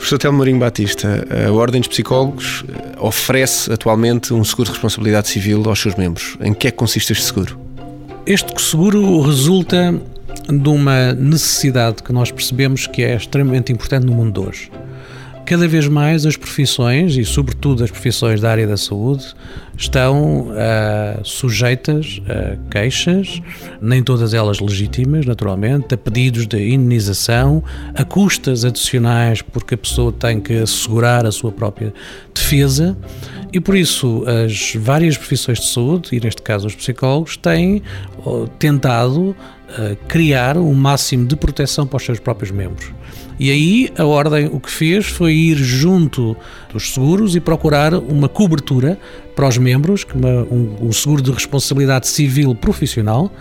Professor Telmo Mourinho Batista, a Ordem dos Psicólogos eh, oferece atualmente um seguro de responsabilidade civil aos seus membros. Em que é que consiste este seguro? Este seguro resulta de uma necessidade que nós percebemos que é extremamente importante no mundo de hoje cada vez mais as profissões, e sobretudo as profissões da área da saúde, estão uh, sujeitas a queixas, nem todas elas legítimas, naturalmente, a pedidos de indenização, a custas adicionais porque a pessoa tem que assegurar a sua própria defesa. E por isso as várias profissões de saúde, e neste caso os psicólogos, têm tentado uh, criar um máximo de proteção para os seus próprios membros. E aí a Ordem o que fez foi ir junto dos seguros e procurar uma cobertura para os membros, uma, um, um seguro de responsabilidade civil profissional,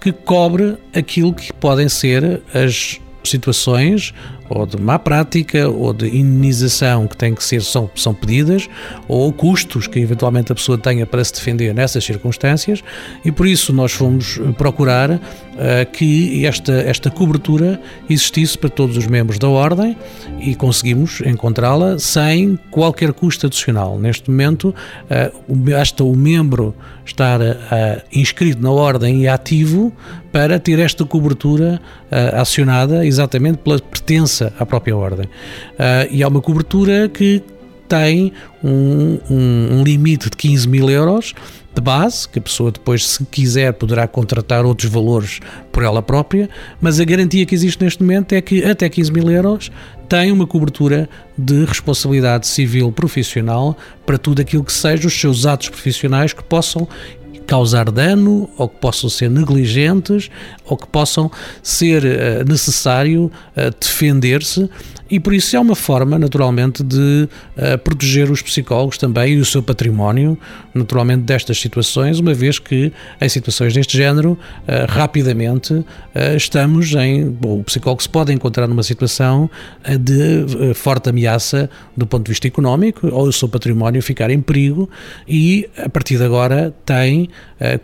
que cobre aquilo que podem ser as situações ou de má prática ou de indenização que têm que ser são, são pedidas ou custos que eventualmente a pessoa tenha para se defender nessas circunstâncias e por isso nós fomos procurar uh, que esta, esta cobertura existisse para todos os membros da Ordem e conseguimos encontrá-la sem qualquer custo adicional. Neste momento, uh, basta o membro estar uh, inscrito na Ordem e ativo para ter esta cobertura acionada exatamente pela pertença à própria Ordem. Uh, e há uma cobertura que tem um, um, um limite de 15 mil euros de base, que a pessoa depois, se quiser, poderá contratar outros valores por ela própria, mas a garantia que existe neste momento é que até 15 mil euros tem uma cobertura de responsabilidade civil profissional para tudo aquilo que seja os seus atos profissionais que possam causar dano ou que possam ser negligentes ou que possam ser uh, necessário uh, defender-se e por isso é uma forma, naturalmente, de uh, proteger os psicólogos também e o seu património, naturalmente, destas situações, uma vez que em situações deste género, rapidamente estamos em. Bom, o psicólogo se pode encontrar numa situação de forte ameaça do ponto de vista económico ou o seu património ficar em perigo e, a partir de agora, tem,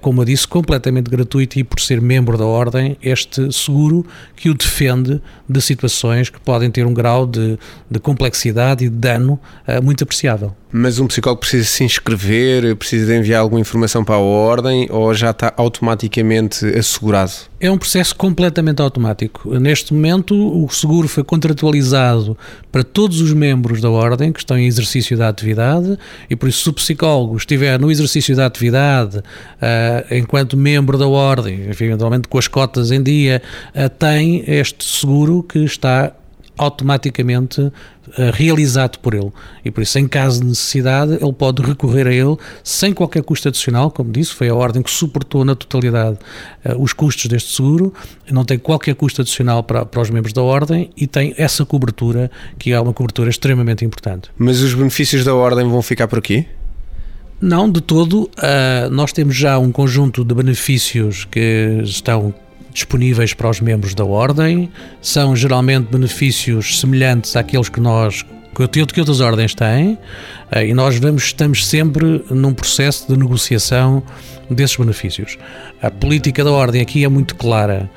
como eu disse, completamente gratuito e por ser membro da Ordem, este seguro que o defende de situações que podem ter um grau de, de complexidade e de dano uh, muito apreciável. Mas um psicólogo precisa se inscrever, precisa de enviar alguma informação para a ordem ou já está automaticamente assegurado? É um processo completamente automático. Neste momento, o seguro foi contratualizado para todos os membros da ordem que estão em exercício da atividade e, por isso, se o psicólogo estiver no exercício da atividade uh, enquanto membro da ordem, eventualmente com as cotas em dia, uh, tem este seguro que está automaticamente uh, realizado por ele. E por isso, em caso de necessidade, ele pode recorrer a ele sem qualquer custo adicional, como disse, foi a ordem que suportou na totalidade uh, os custos deste seguro, não tem qualquer custo adicional para, para os membros da ordem e tem essa cobertura, que é uma cobertura extremamente importante. Mas os benefícios da ordem vão ficar por aqui? Não, de todo. Uh, nós temos já um conjunto de benefícios que estão disponíveis para os membros da Ordem, são geralmente benefícios semelhantes àqueles que nós que outras ordens têm, eh, e nós vamos, estamos sempre num processo de negociação desses benefícios. A política da ordem aqui é muito clara,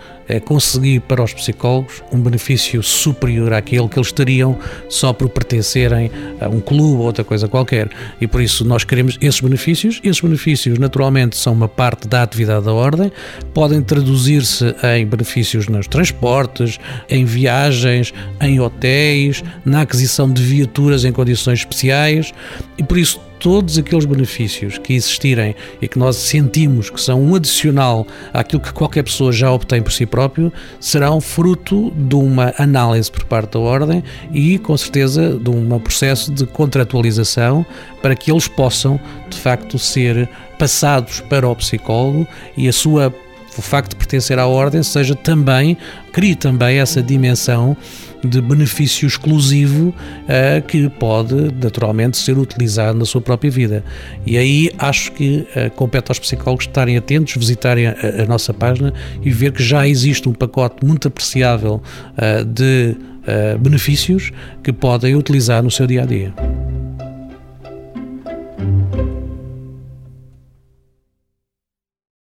conseguir para os psicólogos um benefício superior àquele que eles teriam só por pertencerem a um clube ou outra coisa qualquer. E por isso nós queremos esses benefícios. Esses benefícios, naturalmente, são uma parte da atividade da ordem, podem traduzir-se em benefícios nos transportes, em viagens, em hotéis, na aquisição de viaturas em condições especiais e por isso todos aqueles benefícios que existirem e que nós sentimos que são um adicional àquilo que qualquer pessoa já obtém por si próprio, serão fruto de uma análise por parte da Ordem e, com certeza, de um processo de contratualização para que eles possam, de facto, ser passados para o psicólogo e a sua o facto de pertencer à ordem seja também, crie também essa dimensão de benefício exclusivo uh, que pode naturalmente ser utilizado na sua própria vida. E aí acho que uh, compete aos psicólogos estarem atentos, visitarem a, a, nossa página e ver que já existe um pacote muito apreciável uh, de benefícios que podem utilizar no seu dia a dia.